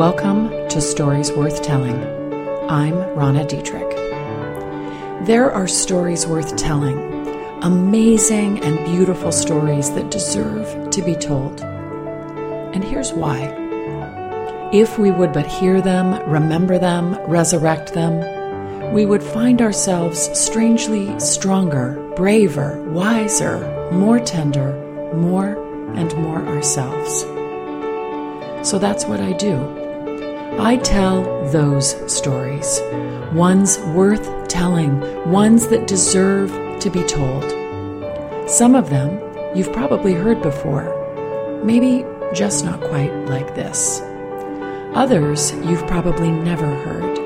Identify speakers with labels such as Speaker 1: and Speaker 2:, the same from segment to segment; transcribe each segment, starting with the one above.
Speaker 1: Welcome to Stories Worth Telling. I'm Ronna Detrick. There are stories worth telling, amazing and beautiful stories that deserve to be told. And here's why. If we would but hear them, remember them, resurrect them, we would find ourselves strangely stronger, braver, wiser, more tender, more and more ourselves. So that's what I do. I tell those stories, ones worth telling, ones that deserve to be told. Some of them you've probably heard before, maybe just not quite like this. Others you've probably never heard.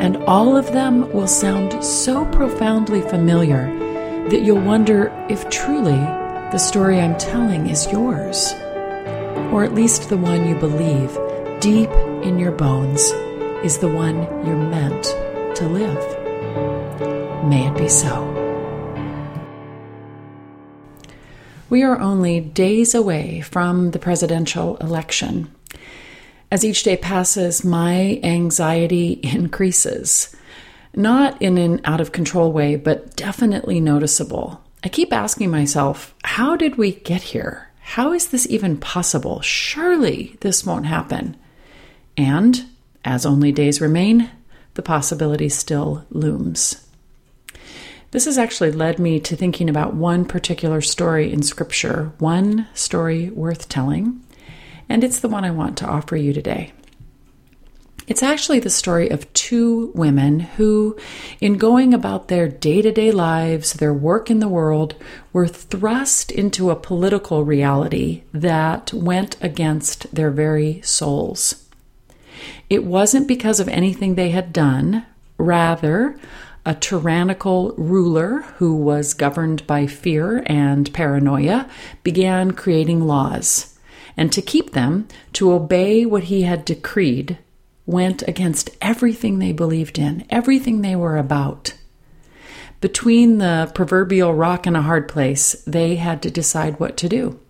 Speaker 1: And all of them will sound so profoundly familiar that you'll wonder if truly the story I'm telling is yours or at least the one you believe deep in your bones is the one you're meant to live. May it be so. We are only days away from the presidential election. As each day passes, my anxiety increases. Not in an out of control way, but definitely noticeable. I keep asking myself, how did we get here? How is this even possible? Surely this won't happen. And, as only days remain, the possibility still looms. This has actually led me to thinking about one particular story in Scripture, one story worth telling, and it's the one I want to offer you today. It's actually the story of two women who, in going about their day to day lives, their work in the world, were thrust into a political reality that went against their very souls. It wasn't because of anything they had done, rather, a tyrannical ruler who was governed by fear and paranoia began creating laws. And to keep them, to obey what he had decreed, went against everything they believed in, everything they were about. Between the proverbial rock and a hard place, they had to decide what to do.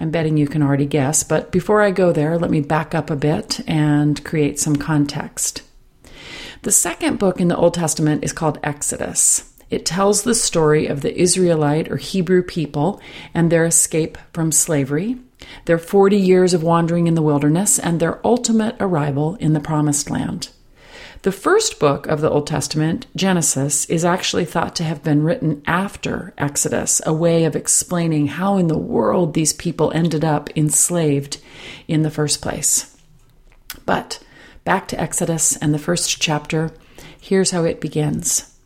Speaker 1: I'm betting you can already guess, but before I go there, let me back up a bit and create some context. The second book in the Old Testament is called Exodus. It tells the story of the Israelite or Hebrew people and their escape from slavery their 40 years of wandering in the wilderness, and their ultimate arrival in the Promised Land. The first book of the Old Testament, Genesis, is actually thought to have been written after Exodus, a way of explaining how in the world these people ended up enslaved in the first place. But back to Exodus and the first chapter, here's how it begins.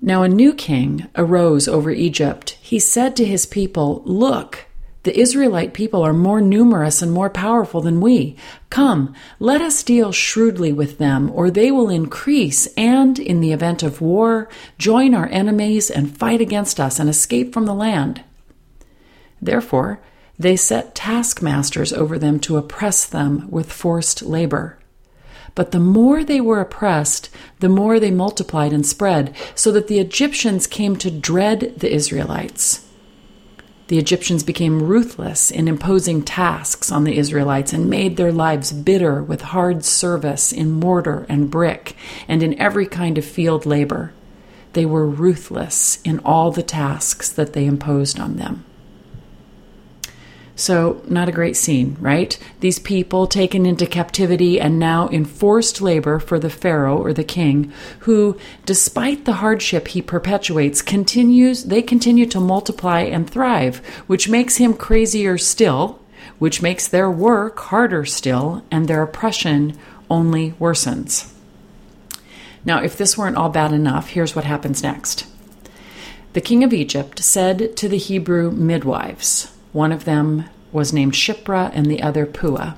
Speaker 1: Now a new king arose over Egypt. He said to his people, Look, the Israelite people are more numerous and more powerful than we. Come, let us deal shrewdly with them, or they will increase, and, in the event of war, join our enemies and fight against us and escape from the land. Therefore, they set taskmasters over them to oppress them with forced labor. But the more they were oppressed, the more they multiplied and spread, so that the Egyptians came to dread the Israelites. The Egyptians became ruthless in imposing tasks on the Israelites and made their lives bitter with hard service in mortar and brick and in every kind of field labor. They were ruthless in all the tasks that they imposed on them. So, not a great scene, right? These people taken into captivity and now in forced labor for the Pharaoh or the king, who, despite the hardship he perpetuates, continues, they continue to multiply and thrive, which makes him crazier still, which makes their work harder still, and their oppression only worsens. Now, if this weren't all bad enough, here's what happens next. The king of Egypt said to the Hebrew midwives, one of them was named Shiphrah and the other Puah.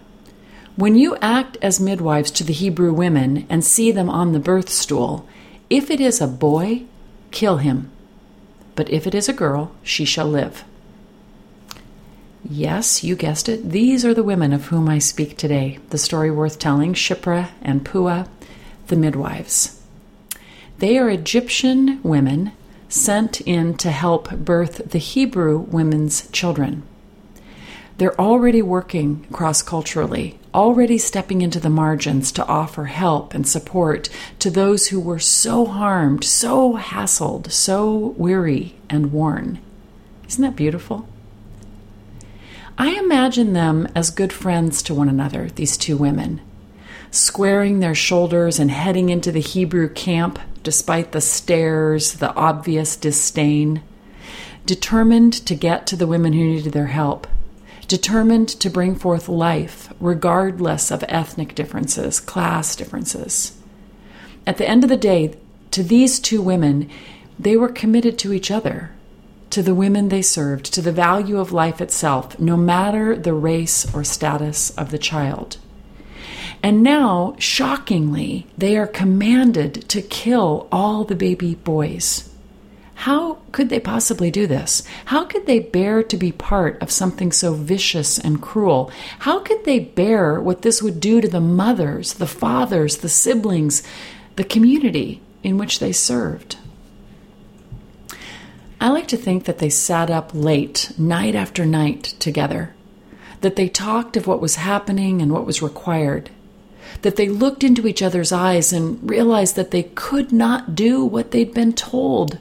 Speaker 1: When you act as midwives to the Hebrew women and see them on the birth stool, if it is a boy, kill him. But if it is a girl, she shall live. Yes, you guessed it. These are the women of whom I speak today. The story worth telling Shiphrah and Puah, the midwives. They are Egyptian women sent in to help birth the Hebrew women's children. They're already working cross culturally, already stepping into the margins to offer help and support to those who were so harmed, so hassled, so weary and worn. Isn't that beautiful? I imagine them as good friends to one another, these two women, squaring their shoulders and heading into the Hebrew camp despite the stares, the obvious disdain, determined to get to the women who needed their help, determined to bring forth life regardless of ethnic differences, class differences. At the end of the day, to these two women, they were committed to each other, to the women they served, to the value of life itself, no matter the race or status of the child. And now, shockingly, they are commanded to kill all the baby boys. How could they possibly do this? How could they bear to be part of something so vicious and cruel? How could they bear what this would do to the mothers, the fathers, the siblings, the community in which they served? I like to think that they sat up late, night after night, together, that they talked of what was happening and what was required, that they looked into each other's eyes and realized that they could not do what they'd been told,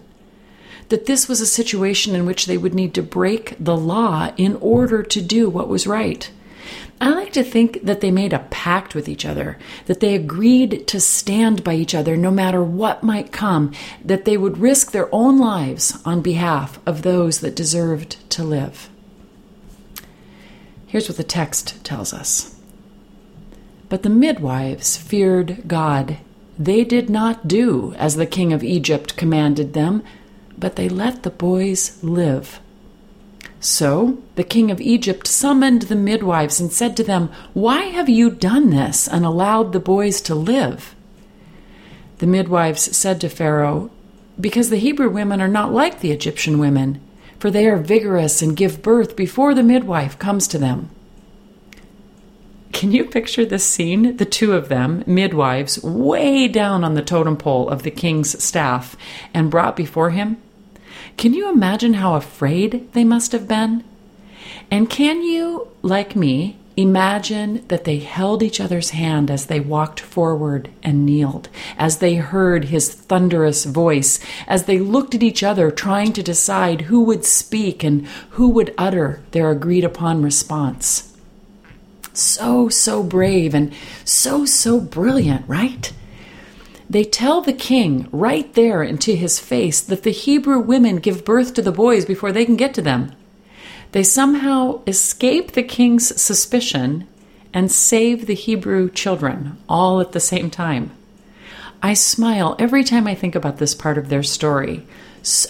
Speaker 1: that this was a situation in which they would need to break the law in order to do what was right. I like to think that they made a pact with each other, that they agreed to stand by each other no matter what might come, that they would risk their own lives on behalf of those that deserved to live. Here's what the text tells us. But the midwives feared God. They did not do as the king of Egypt commanded them, but they let the boys live. So the king of Egypt summoned the midwives and said to them, Why have you done this and allowed the boys to live? The midwives said to Pharaoh, Because the Hebrew women are not like the Egyptian women, for they are vigorous and give birth before the midwife comes to them. Can you picture this scene? The two of them, midwives, way down on the totem pole of the king's staff and brought before him? Can you imagine how afraid they must have been? And can you, like me, imagine that they held each other's hand as they walked forward and kneeled, as they heard his thunderous voice, as they looked at each other trying to decide who would speak and who would utter their agreed upon response? So, so brave and so, so brilliant, right? They tell the king right there into his face that the Hebrew women give birth to the boys before they can get to them. They somehow escape the king's suspicion and save the Hebrew children all at the same time. I smile every time I think about this part of their story.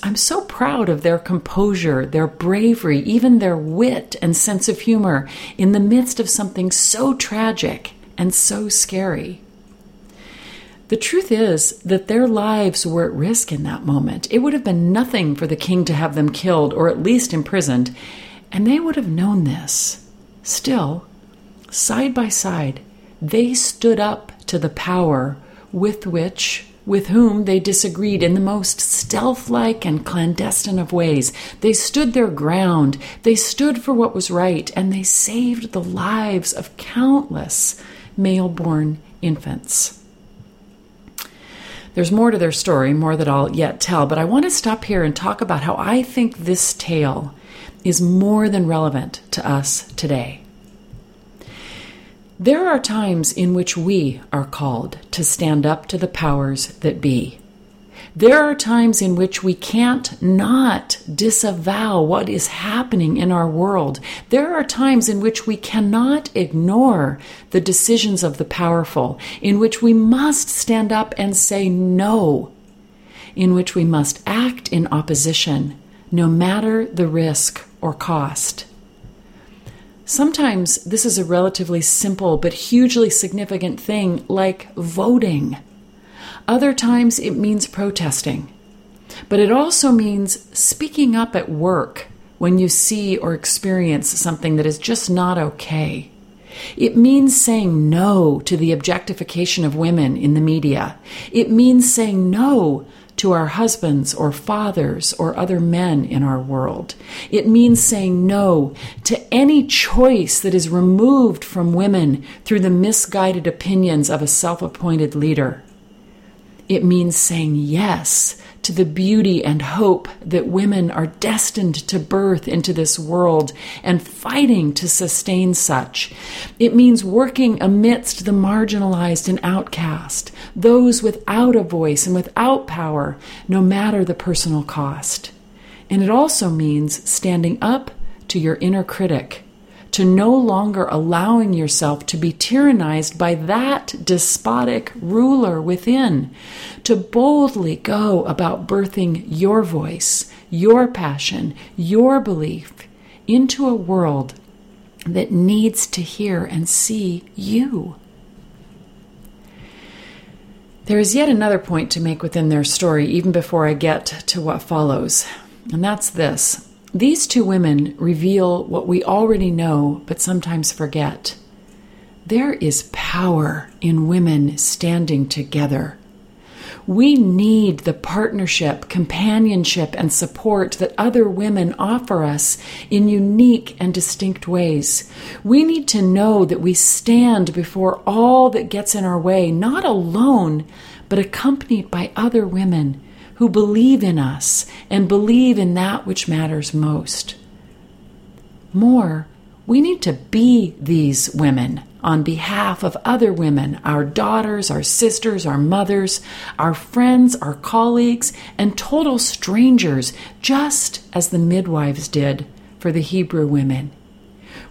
Speaker 1: I'm so proud of their composure, their bravery, even their wit and sense of humor in the midst of something so tragic and so scary. The truth is that their lives were at risk in that moment. It would have been nothing for the king to have them killed or at least imprisoned, and they would have known this. Still, side by side, they stood up to the power with which with whom they disagreed in the most stealth like and clandestine of ways. They stood their ground, they stood for what was right, and they saved the lives of countless male born infants. There's more to their story, more that I'll yet tell, but I want to stop here and talk about how I think this tale is more than relevant to us today. There are times in which we are called to stand up to the powers that be. There are times in which we can't not disavow what is happening in our world. There are times in which we cannot ignore the decisions of the powerful, in which we must stand up and say no, in which we must act in opposition, no matter the risk or cost. Sometimes this is a relatively simple but hugely significant thing, like voting. Other times it means protesting. But it also means speaking up at work when you see or experience something that is just not okay. It means saying no to the objectification of women in the media. It means saying no to our husbands or fathers or other men in our world. It means saying no to any choice that is removed from women through the misguided opinions of a self appointed leader. It means saying yes to the beauty and hope that women are destined to birth into this world and fighting to sustain such. It means working amidst the marginalized and outcast, those without a voice and without power, no matter the personal cost. And it also means standing up to your inner critic to no longer allowing yourself to be tyrannized by that despotic ruler within, to boldly go about birthing your voice, your passion, your belief into a world that needs to hear and see you. There is yet another point to make within their story, even before I get to what follows, and that's this. These two women reveal what we already know but sometimes forget. There is power in women standing together. We need the partnership, companionship, and support that other women offer us in unique and distinct ways. We need to know that we stand before all that gets in our way, not alone, but accompanied by other women who believe in us and believe in that which matters most. More, we need to be these women on behalf of other women, our daughters, our sisters, our mothers, our friends, our colleagues, and total strangers, just as the midwives did for the Hebrew women.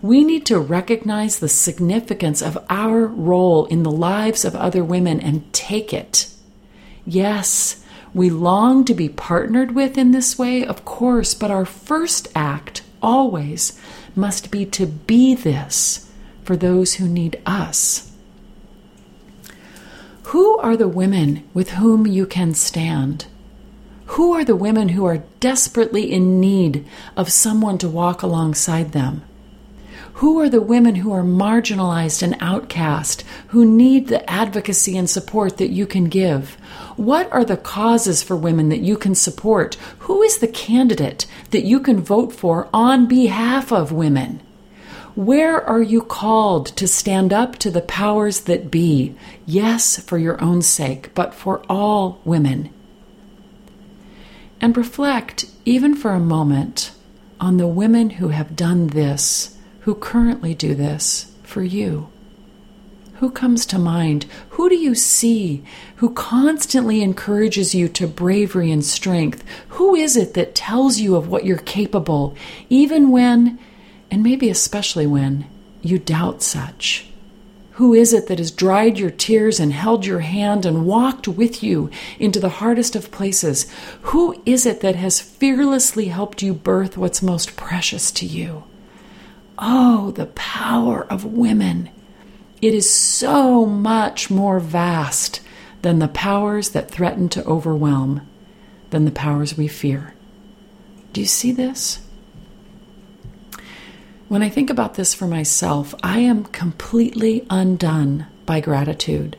Speaker 1: We need to recognize the significance of our role in the lives of other women and take it. Yes, we long to be partnered with in this way, of course, but our first act always must be to be this for those who need us. Who are the women with whom you can stand? Who are the women who are desperately in need of someone to walk alongside them? Who are the women who are marginalized and outcast, who need the advocacy and support that you can give? What are the causes for women that you can support? Who is the candidate that you can vote for on behalf of women? Where are you called to stand up to the powers that be? Yes, for your own sake, but for all women. And reflect, even for a moment, on the women who have done this who currently do this for you? Who comes to mind? Who do you see who constantly encourages you to bravery and strength? Who is it that tells you of what you're capable, even when, and maybe especially when, you doubt such? Who is it that has dried your tears and held your hand and walked with you into the hardest of places? Who is it that has fearlessly helped you birth what's most precious to you? Oh, the power of women. It is so much more vast than the powers that threaten to overwhelm, than the powers we fear. Do you see this? When I think about this for myself, I am completely undone by gratitude.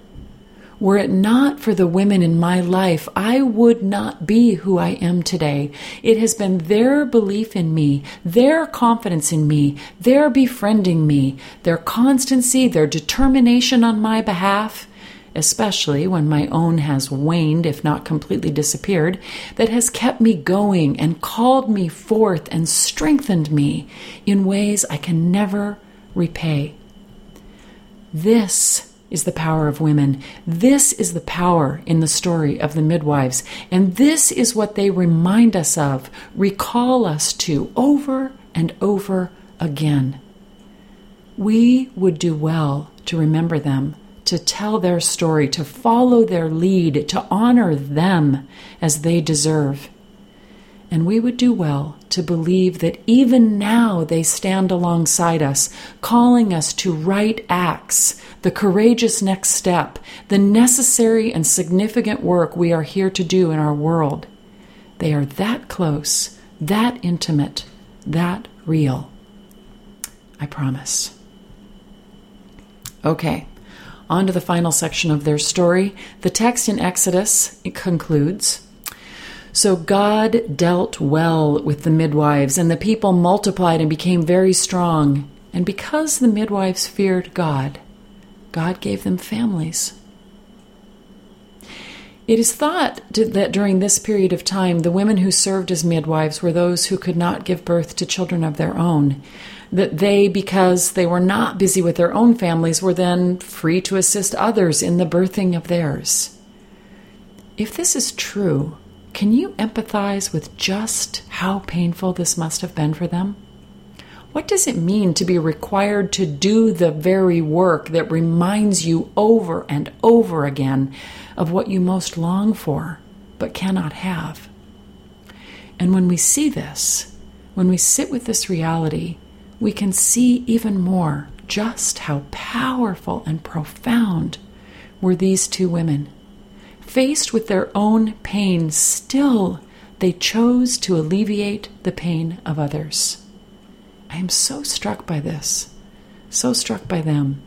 Speaker 1: Were it not for the women in my life, I would not be who I am today. It has been their belief in me, their confidence in me, their befriending me, their constancy, their determination on my behalf, especially when my own has waned, if not completely disappeared, that has kept me going and called me forth and strengthened me in ways I can never repay. This is the power of women. This is the power in the story of the midwives. And this is what they remind us of, recall us to over and over again. We would do well to remember them, to tell their story, to follow their lead, to honor them as they deserve. And we would do well to believe that even now they stand alongside us, calling us to right acts, the courageous next step, the necessary and significant work we are here to do in our world. They are that close, that intimate, that real. I promise. Okay, on to the final section of their story. The text in Exodus concludes So God dealt well with the midwives, and the people multiplied and became very strong. And because the midwives feared God, God gave them families. It is thought that during this period of time, the women who served as midwives were those who could not give birth to children of their own. That they, because they were not busy with their own families, were then free to assist others in the birthing of theirs. If this is true, can you empathize with just how painful this must have been for them? What does it mean to be required to do the very work that reminds you over and over again of what you most long for but cannot have? And when we see this, when we sit with this reality, we can see even more just how powerful and profound were these two women. Faced with their own pain, still they chose to alleviate the pain of others. I am so struck by this, so struck by them.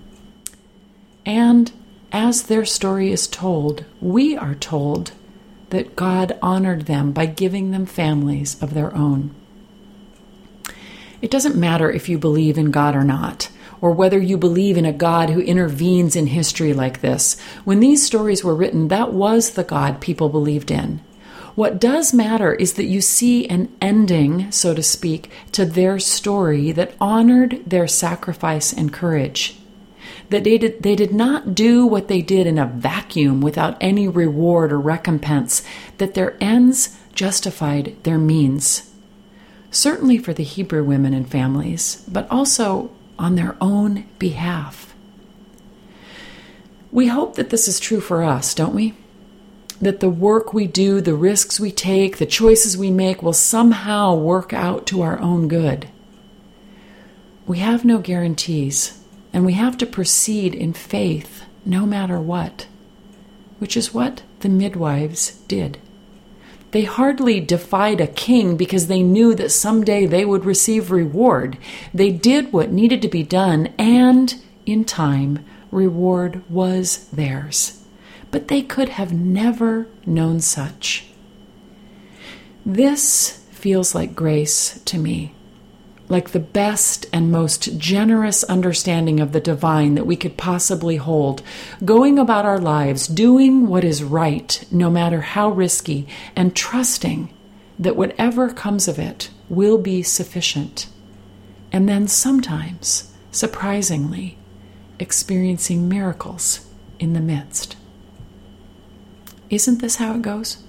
Speaker 1: And as their story is told, we are told that God honored them by giving them families of their own. It doesn't matter if you believe in God or not, or whether you believe in a God who intervenes in history like this. When these stories were written, that was the God people believed in. What does matter is that you see an ending, so to speak, to their story that honored their sacrifice and courage. That they did, they did not do what they did in a vacuum without any reward or recompense, that their ends justified their means. Certainly for the Hebrew women and families, but also on their own behalf. We hope that this is true for us, don't we? that the work we do, the risks we take, the choices we make will somehow work out to our own good. We have no guarantees, and we have to proceed in faith no matter what, which is what the midwives did. They hardly defied a king because they knew that someday they would receive reward. They did what needed to be done, and in time, reward was theirs but they could have never known such. This feels like grace to me, like the best and most generous understanding of the divine that we could possibly hold, going about our lives, doing what is right, no matter how risky, and trusting that whatever comes of it will be sufficient. And then sometimes, surprisingly, experiencing miracles in the midst. Isn't this how it goes?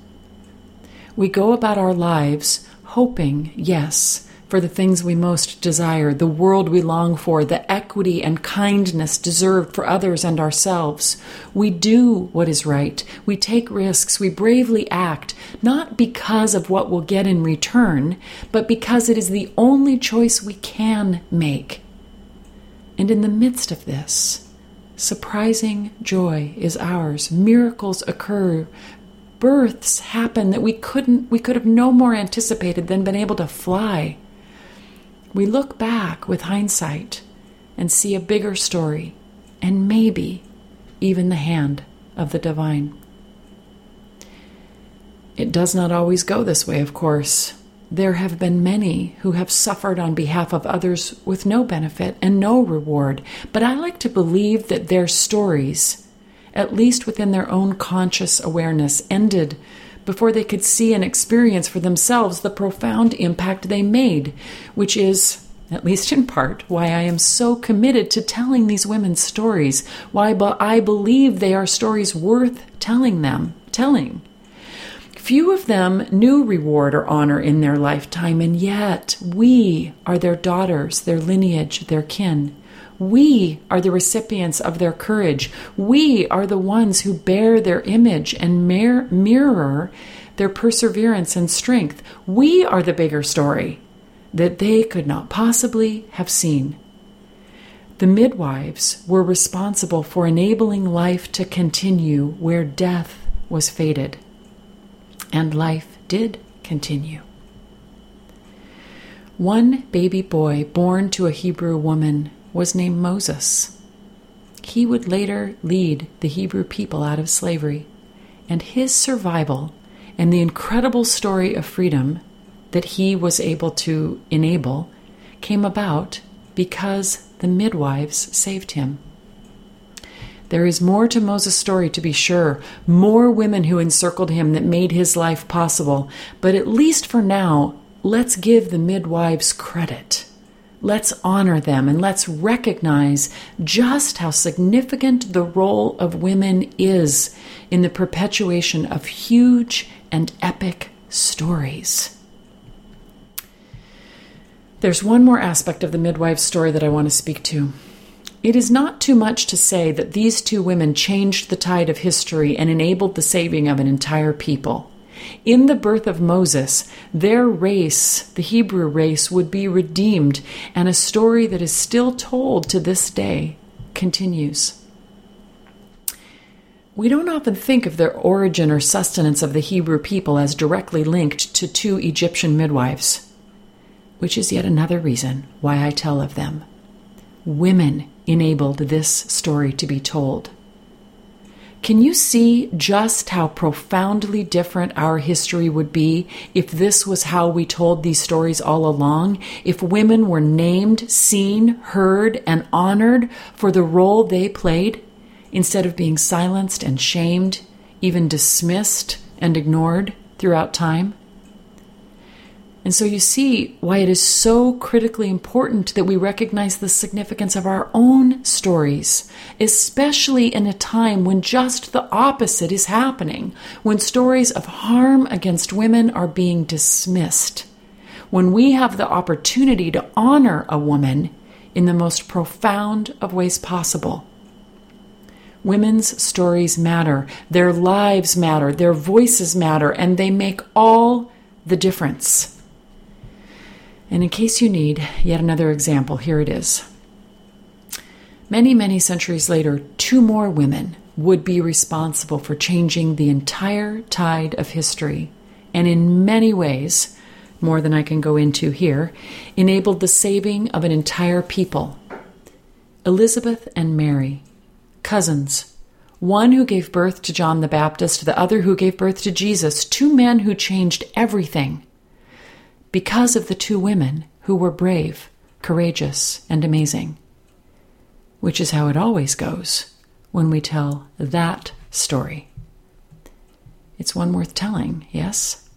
Speaker 1: We go about our lives hoping, yes, for the things we most desire, the world we long for, the equity and kindness deserved for others and ourselves. We do what is right. We take risks. We bravely act, not because of what we'll get in return, but because it is the only choice we can make. And in the midst of this, Surprising joy is ours. Miracles occur. Births happen that we couldn't we could have no more anticipated than been able to fly. We look back with hindsight and see a bigger story and maybe even the hand of the divine. It does not always go this way, of course. There have been many who have suffered on behalf of others with no benefit and no reward, but I like to believe that their stories, at least within their own conscious awareness, ended before they could see and experience for themselves the profound impact they made, which is, at least in part, why I am so committed to telling these women's stories, why I believe they are stories worth telling them, telling. Few of them knew reward or honor in their lifetime, and yet we are their daughters, their lineage, their kin. We are the recipients of their courage. We are the ones who bear their image and mir- mirror their perseverance and strength. We are the bigger story that they could not possibly have seen. The midwives were responsible for enabling life to continue where death was fated and life did continue. One baby boy born to a Hebrew woman was named Moses. He would later lead the Hebrew people out of slavery, and his survival and the incredible story of freedom that he was able to enable came about because the midwives saved him. There is more to Moses' story, to be sure, more women who encircled him that made his life possible, but at least for now, let's give the midwives credit. Let's honor them and let's recognize just how significant the role of women is in the perpetuation of huge and epic stories. There's one more aspect of the midwife's story that I want to speak to. It is not too much to say that these two women changed the tide of history and enabled the saving of an entire people. In the birth of Moses, their race, the Hebrew race, would be redeemed, and a story that is still told to this day continues. We don't often think of the origin or sustenance of the Hebrew people as directly linked to two Egyptian midwives which is yet another reason why I tell of them. Women enabled this story to be told. Can you see just how profoundly different our history would be if this was how we told these stories all along? If women were named, seen, heard, and honored for the role they played, instead of being silenced and shamed, even dismissed and ignored throughout time? And so you see why it is so critically important that we recognize the significance of our own stories, especially in a time when just the opposite is happening, when stories of harm against women are being dismissed, when we have the opportunity to honor a woman in the most profound of ways possible. Women's stories matter, their lives matter, their voices matter, and they make all the difference. And in case you need yet another example, here it is. Many, many centuries later, two more women would be responsible for changing the entire tide of history, and in many ways, more than I can go into here, enabled the saving of an entire people. Elizabeth and Mary, cousins, one who gave birth to John the Baptist, the other who gave birth to Jesus, two men who changed everything because of the two women who were brave, courageous, and amazing. Which is how it always goes when we tell that story. It's one worth telling, yes?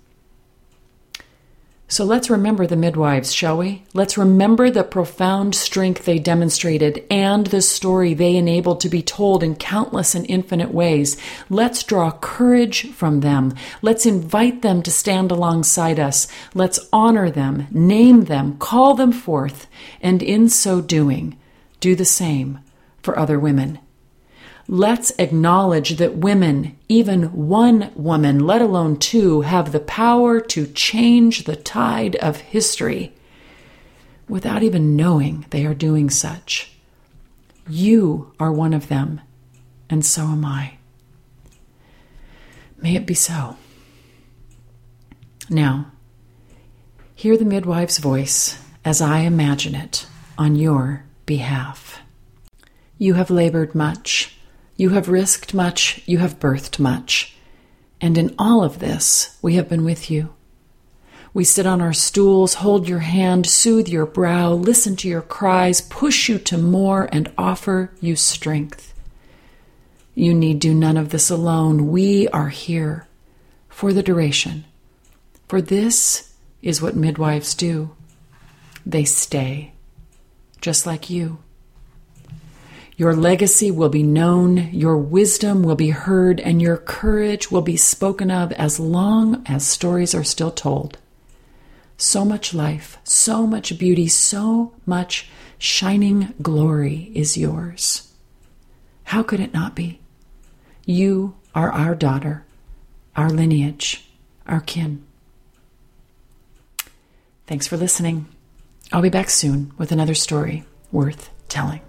Speaker 1: So let's remember the midwives, shall we? Let's remember the profound strength they demonstrated and the story they enabled to be told in countless and infinite ways. Let's draw courage from them. Let's invite them to stand alongside us. Let's honor them, name them, call them forth, and in so doing, do the same for other women. Let's acknowledge that women, even one woman, let alone two, have the power to change the tide of history without even knowing they are doing such. You are one of them, and so am I. May it be so. Now, hear the midwife's voice as I imagine it on your behalf. You have labored much you have risked much, you have birthed much. And in all of this, we have been with you. We sit on our stools, hold your hand, soothe your brow, listen to your cries, push you to more, and offer you strength. You need do none of this alone. We are here for the duration. For this is what midwives do they stay, just like you. Your legacy will be known, your wisdom will be heard, and your courage will be spoken of as long as stories are still told. So much life, so much beauty, so much shining glory is yours. How could it not be? You are our daughter, our lineage, our kin. Thanks for listening. I'll be back soon with another story worth telling.